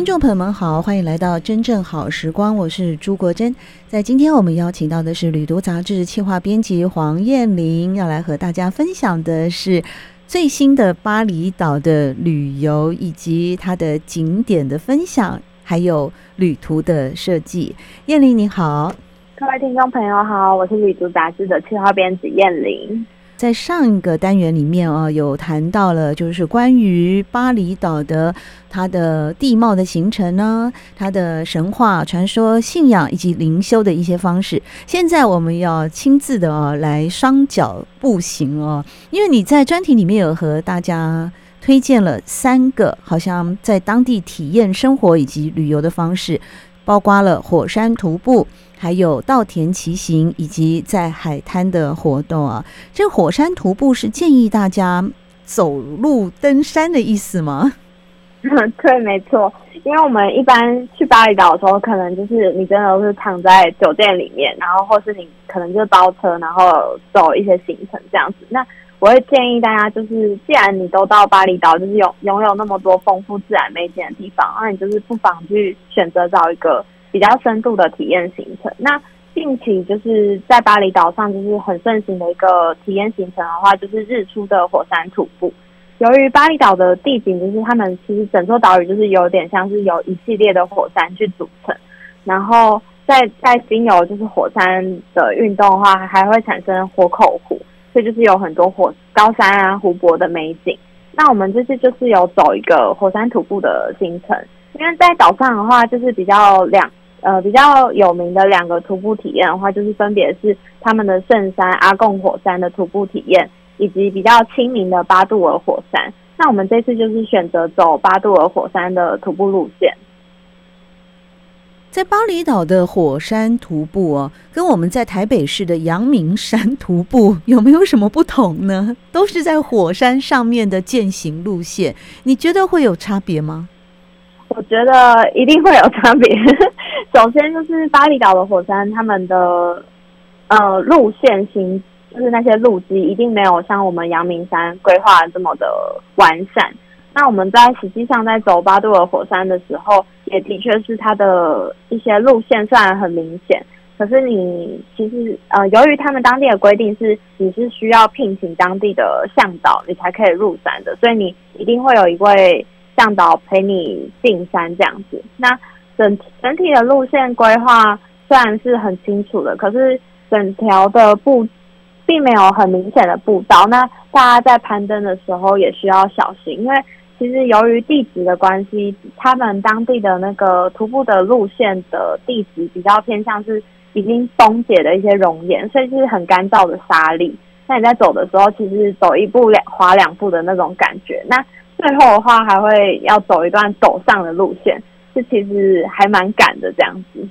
听众朋友们好，欢迎来到真正好时光，我是朱国珍。在今天我们邀请到的是《旅读》杂志企划编辑黄燕玲，要来和大家分享的是最新的巴厘岛的旅游以及它的景点的分享，还有旅途的设计。燕玲你好，各位听众朋友好，我是《旅读》杂志的企划编辑燕玲。在上一个单元里面啊，有谈到了就是关于巴厘岛的它的地貌的形成呢，它的神话传说、信仰以及灵修的一些方式。现在我们要亲自的啊来双脚步行哦，因为你在专题里面有和大家推荐了三个好像在当地体验生活以及旅游的方式，包括了火山徒步。还有稻田骑行以及在海滩的活动啊，这火山徒步是建议大家走路登山的意思吗？对，没错，因为我们一般去巴厘岛的时候，可能就是你真的是躺在酒店里面，然后或是你可能就包车，然后走一些行程这样子。那我会建议大家，就是既然你都到巴厘岛，就是有拥有那么多丰富自然美景的地方，那你就是不妨去选择找一个。比较深度的体验行程。那近期就是在巴厘岛上，就是很盛行的一个体验行程的话，就是日出的火山徒步。由于巴厘岛的地景，就是他们其实整座岛屿就是有点像是由一系列的火山去组成，然后在在经由就是火山的运动的话，还会产生火口湖，所以就是有很多火高山啊、湖泊的美景。那我们这次就是有走一个火山徒步的行程，因为在岛上的话，就是比较两。呃，比较有名的两个徒步体验的话，就是分别是他们的圣山阿贡火山的徒步体验，以及比较亲民的巴杜尔火山。那我们这次就是选择走巴杜尔火山的徒步路线。在巴厘岛的火山徒步哦，跟我们在台北市的阳明山徒步有没有什么不同呢？都是在火山上面的健行路线，你觉得会有差别吗？我觉得一定会有差别。首先就是巴厘岛的火山，他们的呃路线型，就是那些路基一定没有像我们阳明山规划的这么的完善。那我们在实际上在走巴杜尔火山的时候，也的确是它的一些路线虽然很明显，可是你其实呃由于他们当地的规定是你是需要聘请当地的向导，你才可以入山的，所以你一定会有一位向导陪你进山这样子。那整整体的路线规划虽然是很清楚的，可是整条的步并没有很明显的步道。那大家在攀登的时候也需要小心，因为其实由于地质的关系，他们当地的那个徒步的路线的地质比较偏向是已经崩解的一些熔岩，所以是很干燥的沙粒。那你在走的时候，其实走一步两滑两步的那种感觉。那最后的话，还会要走一段陡上的路线。这其实还蛮赶的，这样子。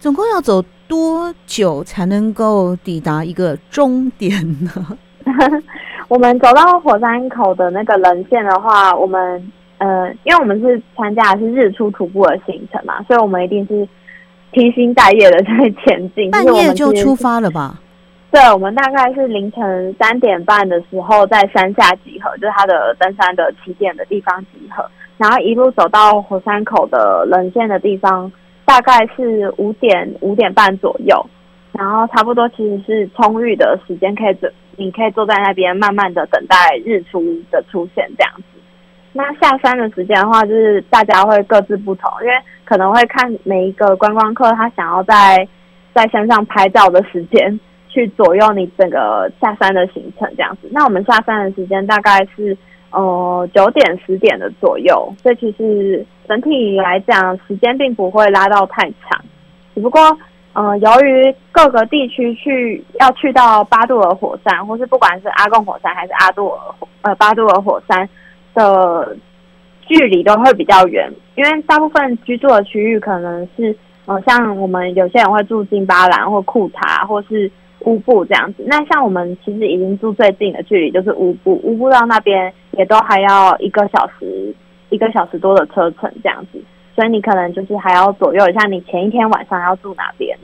总共要走多久才能够抵达一个终点呢？我们走到火山口的那个棱线的话，我们呃，因为我们是参加的是日出徒步的行程嘛，所以我们一定是披星戴月的在前进。半夜就出发了吧？对，我们大概是凌晨三点半的时候在山下集合，就是它的登山的起点的地方集合。然后一路走到火山口的棱线的地方，大概是五点五点半左右，然后差不多其实是充裕的时间，可以坐，你可以坐在那边慢慢的等待日出的出现这样子。那下山的时间的话，就是大家会各自不同，因为可能会看每一个观光客他想要在在山上拍照的时间，去左右你整个下山的行程这样子。那我们下山的时间大概是。呃，九点十点的左右，所以其实整体来讲，时间并不会拉到太长。只不过呃，由于各个地区去要去到巴杜尔火山，或是不管是阿贡火山还是阿杜尔呃巴杜尔火山的距离都会比较远，因为大部分居住的区域可能是呃像我们有些人会住金巴兰或库塔或是乌布这样子。那像我们其实已经住最近的距离就是乌布，乌布到那边也都还要一个小时一个小时多的车程这样子。所以你可能就是还要左右一下，你前一天晚上要住哪边？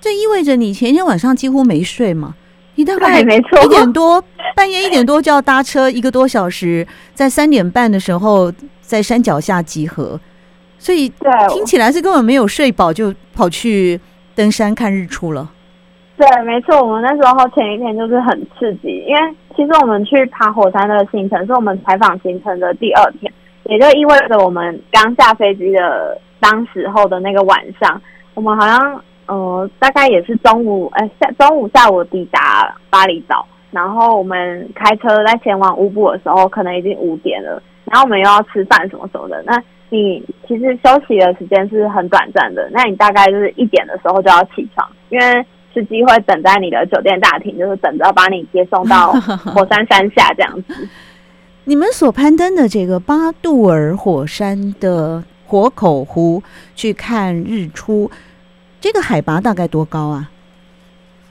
这意味着你前一天晚上几乎没睡吗？你大概没错，一点多半夜一点多就要搭车一个多小时，在三点半的时候在山脚下集合，所以听起来是根本没有睡饱就跑去登山看日出了。对，没错，我们那时候前一天就是很刺激，因为其实我们去爬火山的行程是我们采访行程的第二天。也就意味着我们刚下飞机的当时候的那个晚上，我们好像呃大概也是中午哎下中午下午抵达巴厘岛，然后我们开车在前往乌布的时候，可能已经五点了，然后我们又要吃饭什么什么的。那你其实休息的时间是很短暂的，那你大概就是一点的时候就要起床，因为司机会等在你的酒店大厅，就是等着把你接送到火山山下这样子。你们所攀登的这个巴杜尔火山的火口湖去看日出，这个海拔大概多高啊？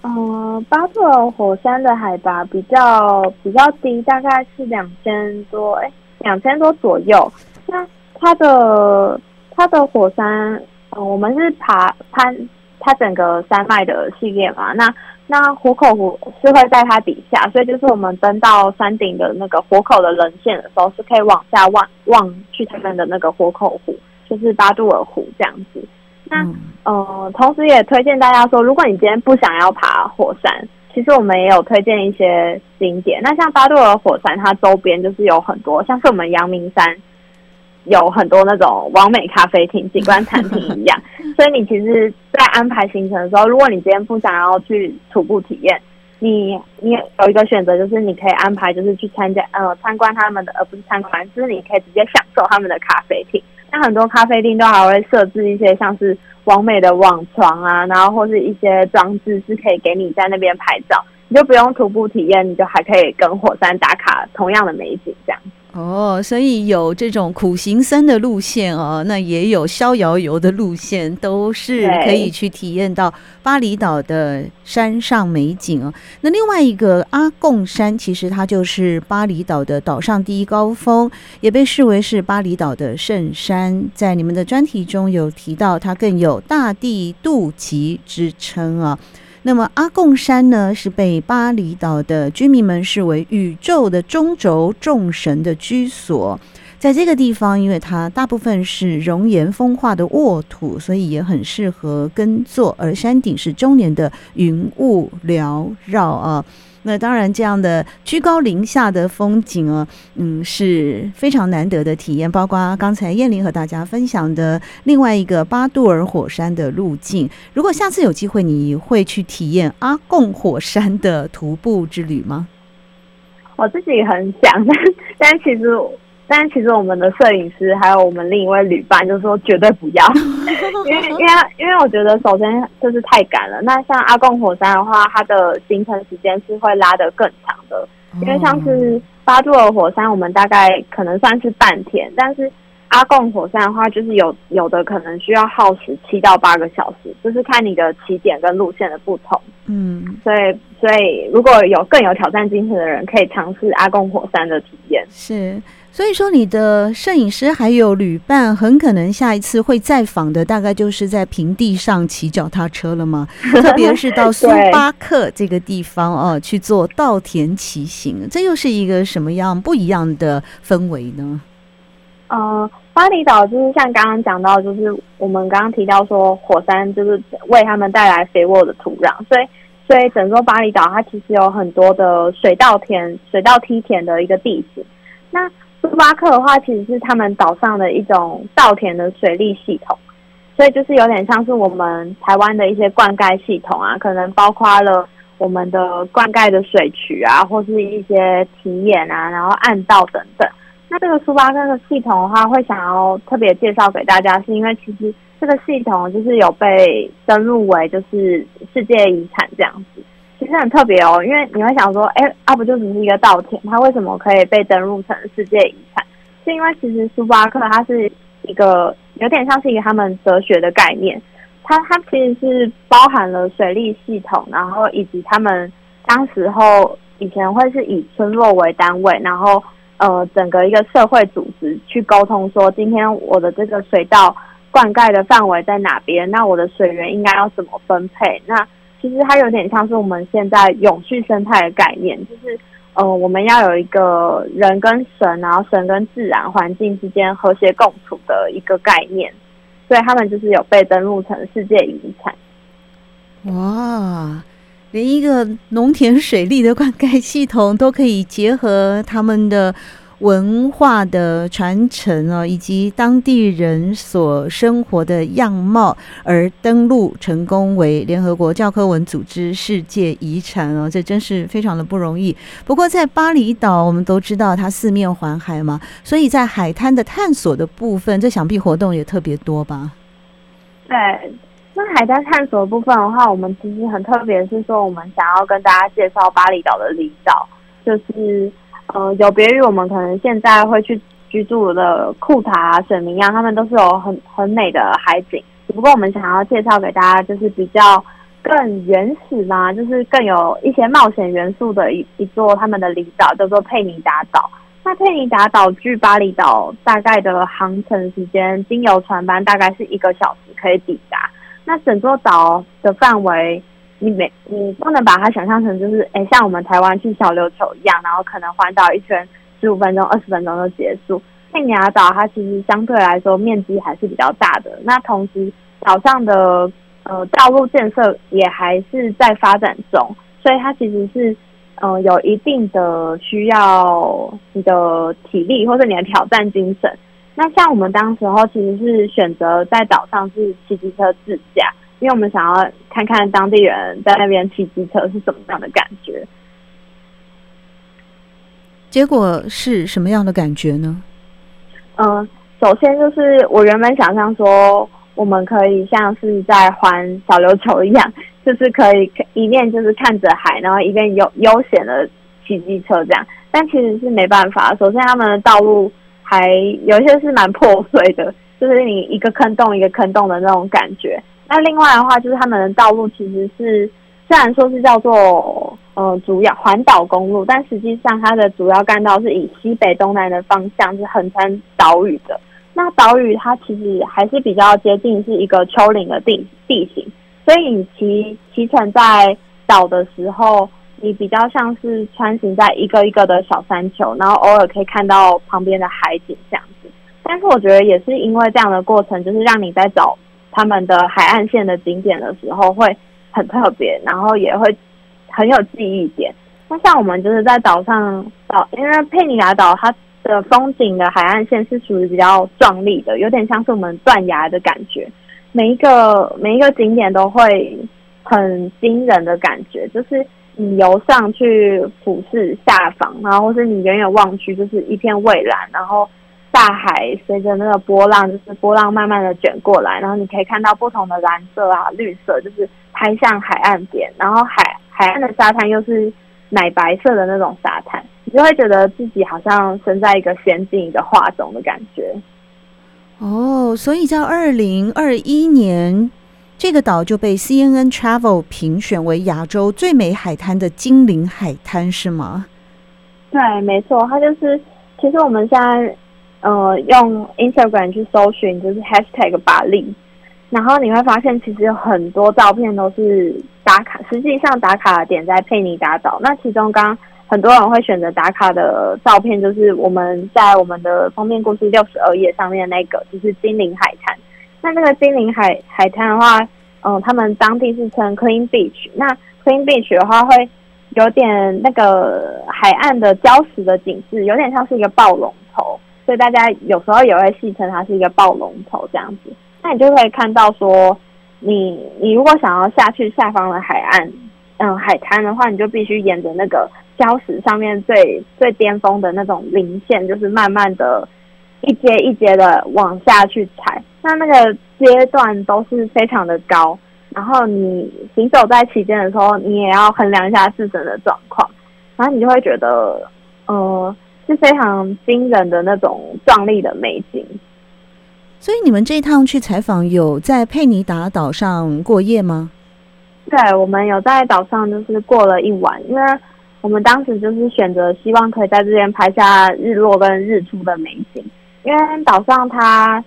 呃，巴杜尔火山的海拔比较比较低，大概是两千多，哎，两千多左右。那它的它的火山，呃，我们是爬攀它整个山脉的系列嘛？那那虎口湖是会在它底下，所以就是我们登到山顶的那个火口的棱线的时候，是可以往下望望去他们的那个火口湖，就是巴杜尔湖这样子。那、嗯、呃，同时也推荐大家说，如果你今天不想要爬火山，其实我们也有推荐一些景点。那像巴杜尔火山，它周边就是有很多，像是我们阳明山。有很多那种完美咖啡厅、景观餐厅一样，所以你其实，在安排行程的时候，如果你今天不想要去徒步体验，你你有一个选择，就是你可以安排，就是去参加呃参观他们的，而不是参观，就是你可以直接享受他们的咖啡厅。那很多咖啡厅都还会设置一些像是完美的网床啊，然后或是一些装置，是可以给你在那边拍照，你就不用徒步体验，你就还可以跟火山打卡同样的美景这样。哦，所以有这种苦行僧的路线哦，那也有逍遥游的路线，都是可以去体验到巴厘岛的山上美景哦。那另外一个阿贡山，其实它就是巴厘岛的岛上第一高峰，也被视为是巴厘岛的圣山。在你们的专题中有提到，它更有大地肚脐之称啊。那么阿贡山呢，是被巴厘岛的居民们视为宇宙的中轴，众神的居所。在这个地方，因为它大部分是熔岩风化的沃土，所以也很适合耕作。而山顶是终年的云雾缭绕啊。那当然，这样的居高临下的风景啊，嗯，是非常难得的体验。包括刚才燕玲和大家分享的另外一个巴杜尔火山的路径。如果下次有机会，你会去体验阿贡火山的徒步之旅吗？我自己很想，但但其实。但其实我们的摄影师还有我们另一位旅伴就说绝对不要，因为因为因为我觉得首先就是太赶了。那像阿贡火山的话，它的行程时间是会拉得更长的，因为像是巴杜尔火山，我们大概可能算是半天，但是阿贡火山的话，就是有有的可能需要耗时七到八个小时，就是看你的起点跟路线的不同。嗯，所以所以如果有更有挑战精神的人，可以尝试阿贡火山的体验。是。所以说，你的摄影师还有旅伴，很可能下一次会再访的，大概就是在平地上骑脚踏车了吗？特别是到苏巴克这个地方哦，去做稻田骑行，这又是一个什么样不一样的氛围呢？呃，巴厘岛就是像刚刚讲到，就是我们刚刚提到说，火山就是为他们带来肥沃的土壤，所以所以整座巴厘岛它其实有很多的水稻田、水稻梯田的一个地形，那。苏巴克的话，其实是他们岛上的一种稻田的水利系统，所以就是有点像是我们台湾的一些灌溉系统啊，可能包括了我们的灌溉的水渠啊，或是一些堤眼啊，然后暗道等等。那这个苏巴克的系统的话，会想要特别介绍给大家，是因为其实，这个系统就是有被登录为就是世界遗产这样子，其实很特别哦。因为你会想说，哎，啊不就只是一个稻田，它为什么可以被登录成世界遗产？是因为其实苏巴克它是一个有点像是一个他们哲学的概念，它它其实是包含了水利系统，然后以及他们当时候以前会是以村落为单位，然后呃整个一个社会组织去沟通说，今天我的这个水稻灌溉的范围在哪边，那我的水源应该要怎么分配？那其实它有点像是我们现在永续生态的概念，就是。呃，我们要有一个人跟神，然后神跟自然环境之间和谐共处的一个概念，所以他们就是有被登录成世界遗产。哇，连一个农田水利的灌溉系统都可以结合他们的。文化的传承啊，以及当地人所生活的样貌，而登录成功为联合国教科文组织世界遗产哦，这真是非常的不容易。不过在巴厘岛，我们都知道它四面环海嘛，所以在海滩的探索的部分，这想必活动也特别多吧？对，那海滩探索的部分的话，我们其实很特别，是说我们想要跟大家介绍巴厘岛的离岛，就是。呃，有别于我们可能现在会去居住的库塔啊、水明漾，他们都是有很很美的海景。只不过我们想要介绍给大家，就是比较更原始嘛，就是更有一些冒险元素的一一座他们的离岛，叫做佩尼达岛。那佩尼达岛距巴厘岛大概的航程时间，经由船班大概是一个小时可以抵达。那整座岛的范围。你没，你不能把它想象成就是，哎、像我们台湾去小琉球一样，然后可能环岛一圈十五分钟、二十分钟就结束。佩尼亚岛它其实相对来说面积还是比较大的，那同时岛上的呃道路建设也还是在发展中，所以它其实是呃有一定的需要你的体力或者你的挑战精神。那像我们当时候其实是选择在岛上是骑机车自驾。因为我们想要看看当地人在那边骑机车是什么样的感觉，结果是什么样的感觉呢？嗯，首先就是我原本想象说，我们可以像是在环小琉球一样，就是可以一面就是看着海，然后一边悠悠闲的骑机车这样，但其实是没办法。首先，他们的道路还有一些是蛮破碎的，就是你一个坑洞一个坑洞的那种感觉。那另外的话，就是他们的道路其实是虽然说是叫做呃主要环岛公路，但实际上它的主要干道是以西北东南的方向是横穿岛屿的。那岛屿它其实还是比较接近是一个丘陵的地地形，所以你骑骑乘在岛的时候，你比较像是穿行在一个一个的小山丘，然后偶尔可以看到旁边的海景这样子。但是我觉得也是因为这样的过程，就是让你在找。他们的海岸线的景点的时候会很特别，然后也会很有记忆点。那像我们就是在岛上岛，因为佩尼亚岛它的风景的海岸线是属于比较壮丽的，有点像是我们断崖的感觉。每一个每一个景点都会很惊人的感觉，就是你由上去俯视下方，然后或是你远远望去就是一片蔚蓝，然后。大海随着那个波浪，就是波浪慢慢的卷过来，然后你可以看到不同的蓝色啊、绿色，就是拍向海岸边，然后海海岸的沙滩又是奶白色的那种沙滩，你就会觉得自己好像身在一个仙境、一个画中的感觉。哦，所以在二零二一年，这个岛就被 CNN Travel 评选为亚洲最美海滩的精灵海滩，是吗？对，没错，它就是，其实我们现在。呃，用 Instagram 去搜寻就是 Hashtag 巴厘，然后你会发现其实有很多照片都是打卡，实际上打卡的点在佩尼达岛。那其中刚刚很多人会选择打卡的照片，就是我们在我们的封面故事六十二页上面的那个，就是精灵海滩。那那个精灵海海滩的话，嗯、他们当地是称 Clean Beach。那 Clean Beach 的话，会有点那个海岸的礁石的景致，有点像是一个暴龙头。所以大家有时候也会戏称它是一个暴龙头这样子，那你就可以看到说你，你如果想要下去下方的海岸，嗯，海滩的话，你就必须沿着那个礁石上面最最巅峰的那种零线，就是慢慢的一阶一阶的往下去踩，那那个阶段都是非常的高，然后你行走在期间的时候，你也要衡量一下自身的状况，然后你就会觉得，呃，是非常惊人的那种壮丽的美景。所以你们这一趟去采访，有在佩尼达岛上过夜吗？对，我们有在岛上就是过了一晚，因为我们当时就是选择希望可以在这边拍下日落跟日出的美景。因为岛上它，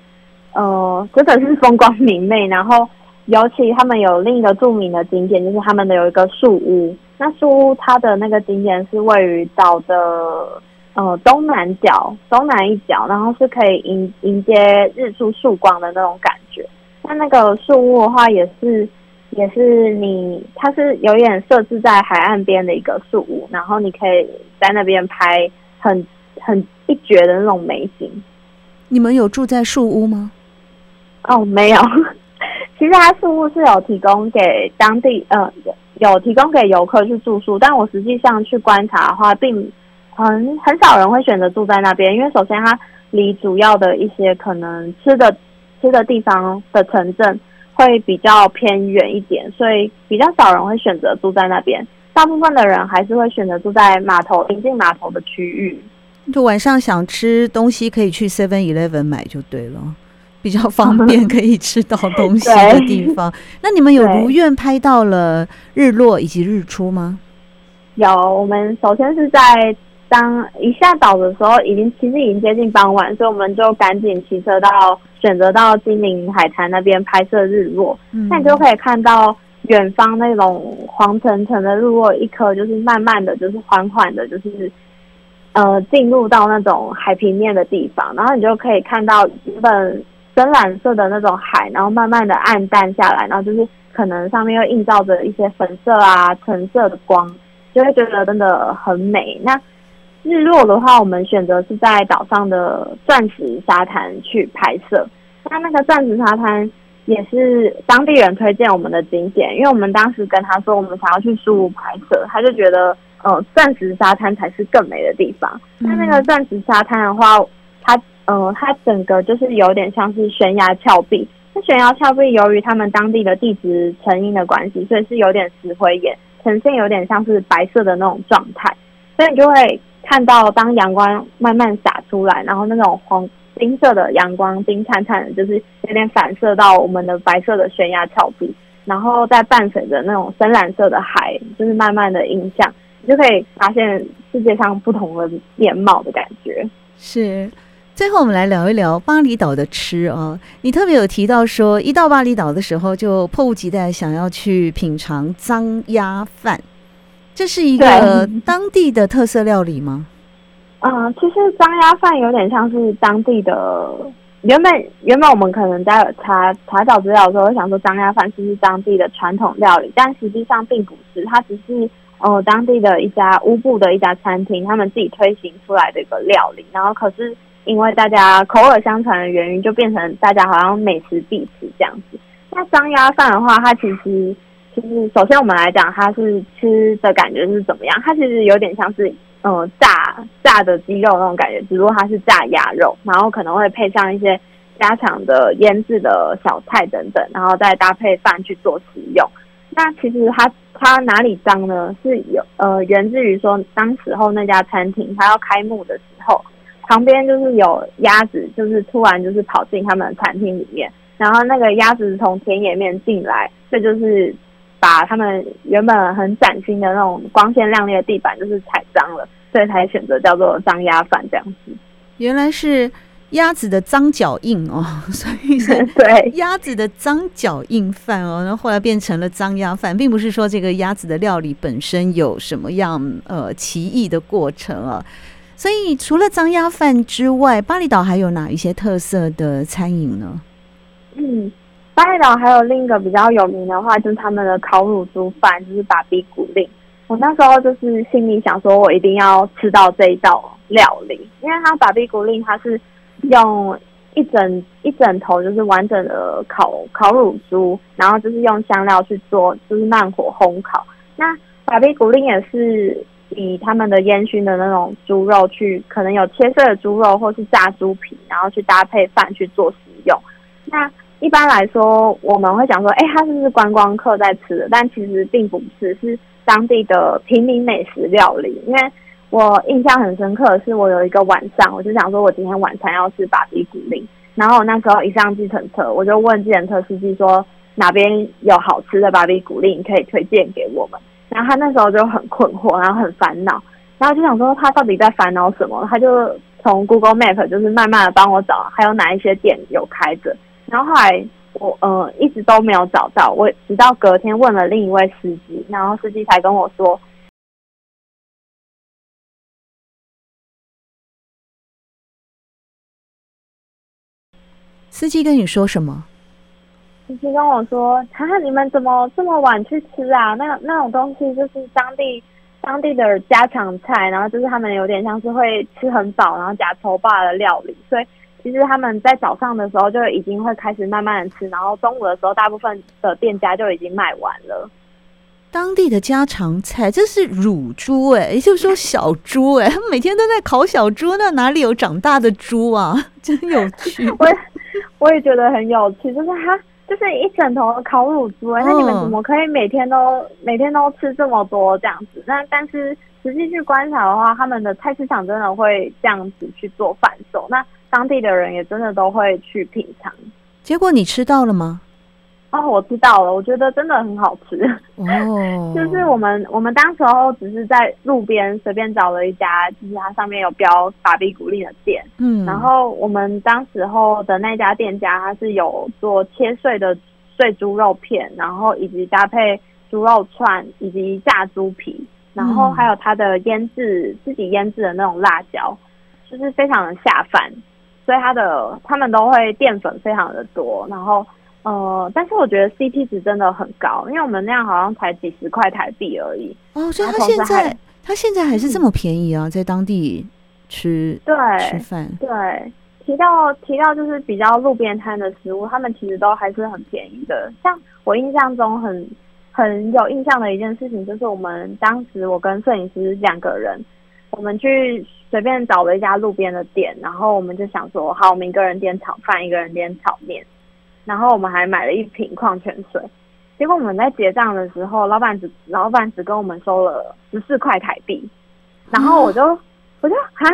呃，真的是风光明媚，然后尤其他们有另一个著名的景点，就是他们的有一个树屋。那树屋它的那个景点是位于岛的呃东南角，东南一角，然后是可以迎迎接日出曙光的那种感觉。那那个树屋的话，也是也是你，它是有点设置在海岸边的一个树屋，然后你可以在那边拍很很一绝的那种美景。你们有住在树屋吗？哦，没有。其实它树屋是有提供给当地呃有提供给游客去住宿，但我实际上去观察的话，并很很少人会选择住在那边，因为首先它离主要的一些可能吃的吃的地方的城镇会比较偏远一点，所以比较少人会选择住在那边。大部分的人还是会选择住在码头临近码头的区域。就晚上想吃东西，可以去 Seven Eleven 买就对了，比较方便，可以吃到东西的 地方。那你们有如愿拍到了日落以及日出吗？有，我们首先是在当一下岛的时候，已经其实已经接近傍晚，所以我们就赶紧骑车到选择到金陵海滩那边拍摄日落。嗯，那你就可以看到远方那种黄澄澄的日落，一颗就是慢慢的就是缓缓的，就是。呃，进入到那种海平面的地方，然后你就可以看到原本深蓝色的那种海，然后慢慢的暗淡下来，然后就是可能上面又映照着一些粉色啊、橙色的光，就会觉得真的很美。那日落的话，我们选择是在岛上的钻石沙滩去拍摄。那那个钻石沙滩也是当地人推荐我们的景点，因为我们当时跟他说我们想要去树屋拍摄，他就觉得。呃，钻石沙滩才是更美的地方。那、嗯、那个钻石沙滩的话，它呃，它整个就是有点像是悬崖峭壁。那悬崖峭壁由于他们当地的地质成因的关系，所以是有点石灰岩，呈现有点像是白色的那种状态。所以你就会看到，当阳光慢慢洒出来，然后那种黄金色的阳光金灿灿的，就是有点反射到我们的白色的悬崖峭壁，然后再伴随着那种深蓝色的海，就是慢慢的影响。就可以发现世界上不同的面貌的感觉。是，最后我们来聊一聊巴厘岛的吃啊。你特别有提到说，一到巴厘岛的时候就迫不及待想要去品尝脏鸭饭，这是一个当地的特色料理吗？嗯，其实脏鸭饭有点像是当地的。原本原本我们可能在查查找资料的时候，想说脏鸭饭是不是当地的传统料理，但实际上并不是，它只是。哦，当地的一家乌布的一家餐厅，他们自己推行出来的一个料理，然后可是因为大家口耳相传的原因，就变成大家好像美食必吃这样子。那张鸭饭的话，它其实其实首先我们来讲，它是吃的感觉是怎么样？它其实有点像是呃炸炸的鸡肉那种感觉，只不过它是炸鸭肉，然后可能会配上一些家常的腌制的小菜等等，然后再搭配饭去做食用。那其实它。它哪里脏呢？是有呃，源自于说，当时候那家餐厅它要开幕的时候，旁边就是有鸭子，就是突然就是跑进他们的餐厅里面，然后那个鸭子从田野面进来，这就是把他们原本很崭新的那种光鲜亮丽的地板就是踩脏了，所以才选择叫做脏鸭饭这样子。原来是。鸭子的脏脚印哦，所以是 对鸭子的脏脚印饭哦，然后后来变成了脏鸭饭，并不是说这个鸭子的料理本身有什么样呃奇异的过程啊。所以除了脏鸭饭之外，巴厘岛还有哪一些特色的餐饮呢？嗯，巴厘岛还有另一个比较有名的话，就是他们的烤乳猪饭，就是巴比古令。我那时候就是心里想说，我一定要吃到这一道料理，因为它巴比古令它是。用一整一整头就是完整的烤烤乳猪，然后就是用香料去做，就是慢火烘烤。那法比古令也是以他们的烟熏的那种猪肉去，可能有切碎的猪肉或是炸猪皮，然后去搭配饭去做食用。那一般来说，我们会想说，哎，它是不是观光客在吃的？但其实并不是，是当地的平民美食料理。因为我印象很深刻的是，我有一个晚上，我就想说我今天晚餐要吃巴比古令，然后那时候一上计程车，我就问计程车司机说，哪边有好吃的巴比古令可以推荐给我们？然后他那时候就很困惑，然后很烦恼，然后就想说他到底在烦恼什么？他就从 Google Map 就是慢慢的帮我找，还有哪一些店有开着。然后后来我呃一直都没有找到，我直到隔天问了另一位司机，然后司机才跟我说，司机跟你说什么？司机跟我说：“哈哈，你们怎么这么晚去吃啊？那那种东西就是当地当地的家常菜，然后就是他们有点像是会吃很饱，然后呷粗饱的料理。所以其实他们在早上的时候就已经会开始慢慢的吃，然后中午的时候大部分的店家就已经卖完了。当地的家常菜，这是乳猪哎、欸，也就是说小猪哎、欸，他们每天都在烤小猪，那哪里有长大的猪啊？真有趣。我也我也觉得很有趣，就是他。”就是一整头的烤乳猪哎、欸，那你们怎么可以每天都、oh. 每天都吃这么多这样子？那但是实际去观察的话，他们的菜市场真的会这样子去做贩售，那当地的人也真的都会去品尝。结果你吃到了吗？哦，我知道了，我觉得真的很好吃。哦，就是我们我们当时候只是在路边随便找了一家，就是它上面有标法比古力的店。嗯，然后我们当时候的那家店家，他是有做切碎的碎猪肉片，然后以及搭配猪肉串以及炸猪皮，然后还有它的腌制自己腌制的那种辣椒，就是非常的下饭。所以它的他们都会淀粉非常的多，然后。呃，但是我觉得 CP 值真的很高，因为我们那样好像才几十块台币而已。哦，所以他现在他现在还是这么便宜啊，在当地吃对吃饭对。提到提到就是比较路边摊的食物，他们其实都还是很便宜的。像我印象中很很有印象的一件事情，就是我们当时我跟摄影师两个人，我们去随便找了一家路边的店，然后我们就想说，好，我们一个人点炒饭，一个人点炒面。然后我们还买了一瓶矿泉水，结果我们在结账的时候，老板只老板只跟我们收了十四块台币，然后我就我就哈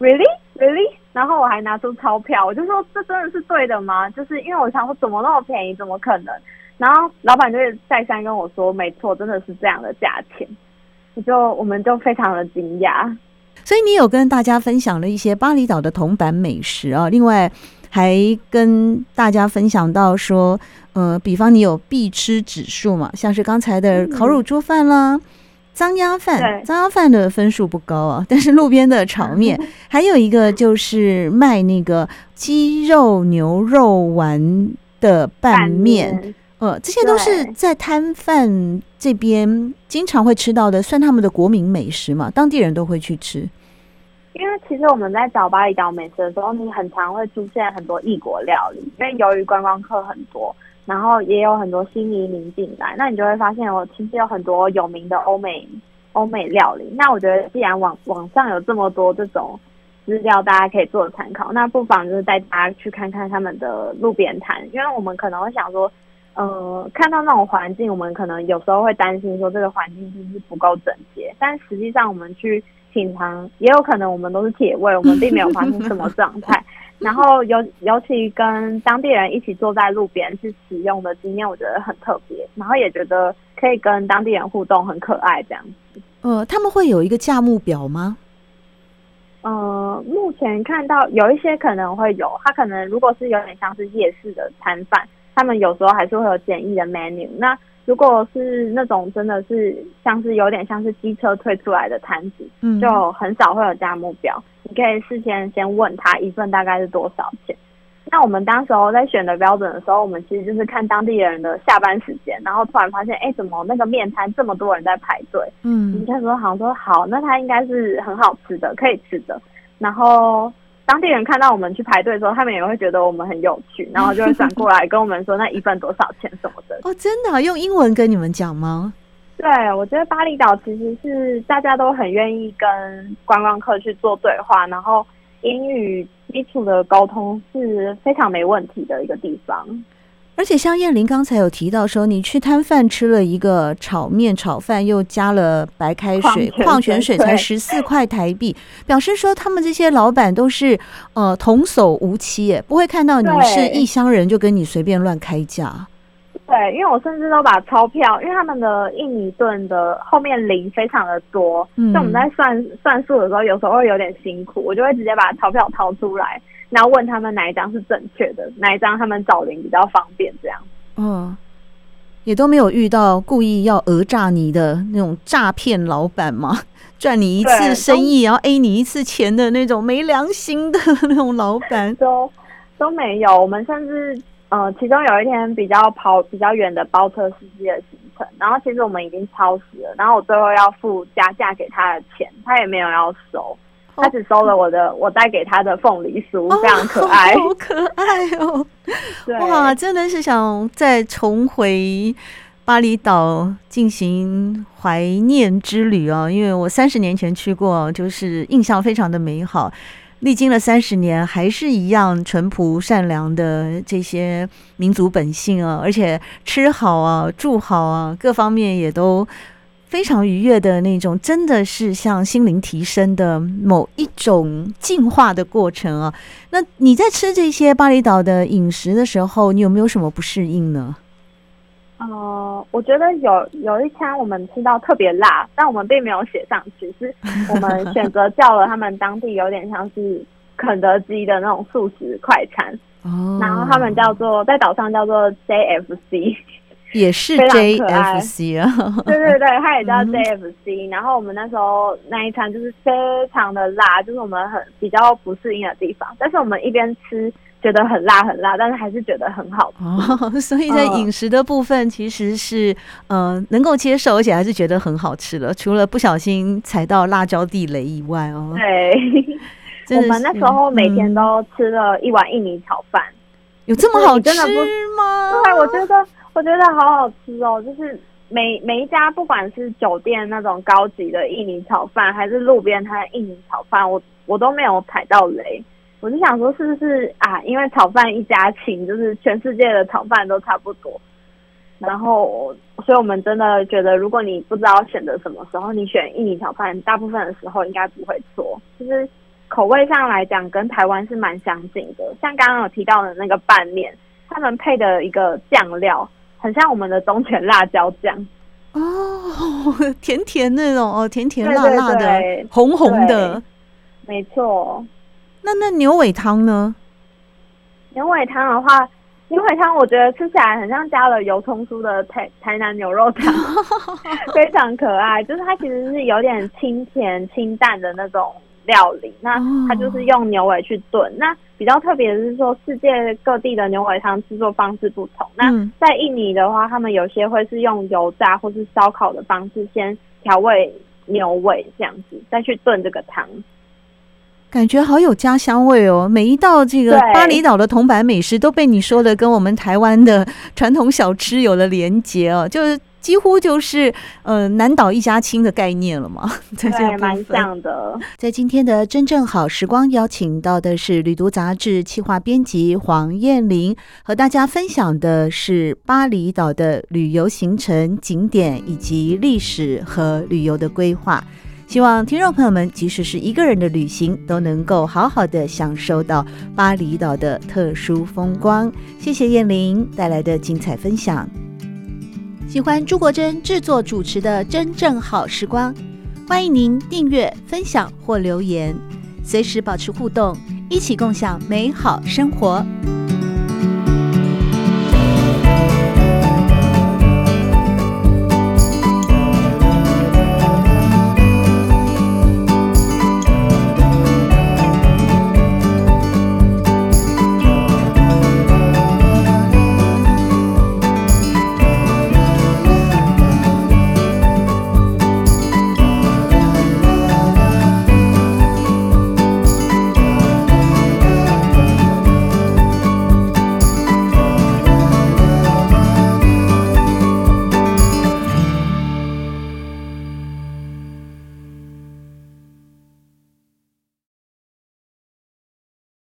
，really really，然后我还拿出钞票，我就说，这真的是对的吗？就是因为我想说怎么那么便宜，怎么可能？然后老板就再三跟我说，没错，真的是这样的价钱，我就我们就非常的惊讶。所以你有跟大家分享了一些巴厘岛的铜板美食啊，另外。还跟大家分享到说，呃，比方你有必吃指数嘛，像是刚才的烤乳猪饭啦、脏鸭饭，脏鸭饭的分数不高啊，但是路边的炒面，还有一个就是卖那个鸡肉牛肉丸的拌面，呃，这些都是在摊贩这边经常会吃到的，算他们的国民美食嘛，当地人都会去吃。因为其实我们在找巴厘岛美食的时候，你很常会出现很多异国料理。因为由于观光客很多，然后也有很多新移民进来，那你就会发现，我其实有很多有名的欧美欧美料理。那我觉得，既然网网上有这么多这种资料，大家可以做参考，那不妨就是带大家去看看他们的路边摊。因为我们可能会想说，呃，看到那种环境，我们可能有时候会担心说这个环境是不是不够整洁，但实际上我们去。品尝也有可能，我们都是铁胃，我们并没有发生什么状态。然后尤尤其跟当地人一起坐在路边去使用的经验，我觉得很特别。然后也觉得可以跟当地人互动，很可爱这样子。呃，他们会有一个价目表吗？呃，目前看到有一些可能会有，他可能如果是有点像是夜市的摊贩，他们有时候还是会有简易的 menu。那如果是那种真的是像是有点像是机车推出来的摊子，嗯，就很少会有价目标。你可以事先先问他一份大概是多少钱。那我们当时候在选的标准的时候，我们其实就是看当地人的下班时间，然后突然发现，哎，怎么那个面摊这么多人在排队？嗯，你那时候好像说好，那它应该是很好吃的，可以吃的。然后。当地人看到我们去排队的时候，他们也会觉得我们很有趣，然后就会转过来跟我们说那一份多少钱什么的。哦，真的？用英文跟你们讲吗？对，我觉得巴厘岛其实是大家都很愿意跟观光客去做对话，然后英语基础的沟通是非常没问题的一个地方。而且像燕玲刚才有提到说，你去摊贩吃了一个炒面炒饭，又加了白开水、矿泉水，才十四块台币，表示说他们这些老板都是呃童叟无欺，耶，不会看到你是异乡人就跟你随便乱开价。对，因为我甚至都把钞票，因为他们的印尼盾的后面零非常的多，嗯，所以我们在算算数的时候，有时候会有点辛苦，我就会直接把钞票掏出来。然后问他们哪一张是正确的，哪一张他们找零比较方便，这样。嗯，也都没有遇到故意要讹诈你的那种诈骗老板吗？赚你一次生意，然后 A 你一次钱的那种没良心的那种老板，都都没有。我们甚至呃，其中有一天比较跑比较远的包车司机的行程，然后其实我们已经超时了，然后我最后要付加价给他的钱，他也没有要收。他只收了我的，我带给他的凤梨酥，非常可爱，哦，好可爱哦！哇，真的是想再重回巴厘岛进行怀念之旅啊！因为我三十年前去过，就是印象非常的美好。历经了三十年，还是一样淳朴善良的这些民族本性啊！而且吃好啊，住好啊，各方面也都。非常愉悦的那种，真的是像心灵提升的某一种进化的过程啊！那你在吃这些巴厘岛的饮食的时候，你有没有什么不适应呢？呃，我觉得有有一餐我们吃到特别辣，但我们并没有写上去，是我们 选择叫了他们当地有点像是肯德基的那种素食快餐，哦，然后他们叫做在岛上叫做 JFC。也是 JFC 啊，对对对，它也叫 JFC。然后我们那时候那一餐就是非常的辣，就是我们很比较不适应的地方。但是我们一边吃觉得很辣很辣，但是还是觉得很好吃。哦，所以在饮食的部分其实是嗯、呃、能够接受，而且还是觉得很好吃的。除了不小心踩到辣椒地雷以外哦。对，我们那时候每天都吃了一碗印尼炒饭，嗯、有这么好吃吗？对，我觉得。我觉得好好吃哦，就是每每一家，不管是酒店那种高级的印尼炒饭，还是路边摊的印尼炒饭，我我都没有踩到雷。我就想说，是不是啊？因为炒饭一家亲，就是全世界的炒饭都差不多。然后，所以我们真的觉得，如果你不知道选择什么时候，你选印尼炒饭，大部分的时候应该不会错。就是口味上来讲，跟台湾是蛮相近的。像刚刚有提到的那个拌面，他们配的一个酱料。很像我们的中泉辣椒酱哦，甜甜那种哦，甜甜辣辣的，对对对，红红的，没错。那那牛尾汤呢？牛尾汤的话，牛尾汤我觉得吃起来很像加了油葱酥的台台南牛肉汤，非常可爱。就是它其实是有点清甜清淡的那种。料理，那它就是用牛尾去炖。那比较特别的是说，世界各地的牛尾汤制作方式不同。那在印尼的话，他们有些会是用油炸或是烧烤的方式，先调味牛尾这样子，再去炖这个汤。感觉好有家乡味哦！每一道这个巴厘岛的铜板美食都被你说的跟我们台湾的传统小吃有了连结哦，就是。几乎就是呃南岛一家亲的概念了嘛，对，蛮像的。在今天的真正好时光，邀请到的是旅读杂志企划编辑黄燕玲，和大家分享的是巴厘岛的旅游行程、景点以及历史和旅游的规划。希望听众朋友们，即使是一个人的旅行，都能够好好的享受到巴厘岛的特殊风光。谢谢燕玲带来的精彩分享。喜欢朱国珍制作主持的《真正好时光》，欢迎您订阅、分享或留言，随时保持互动，一起共享美好生活。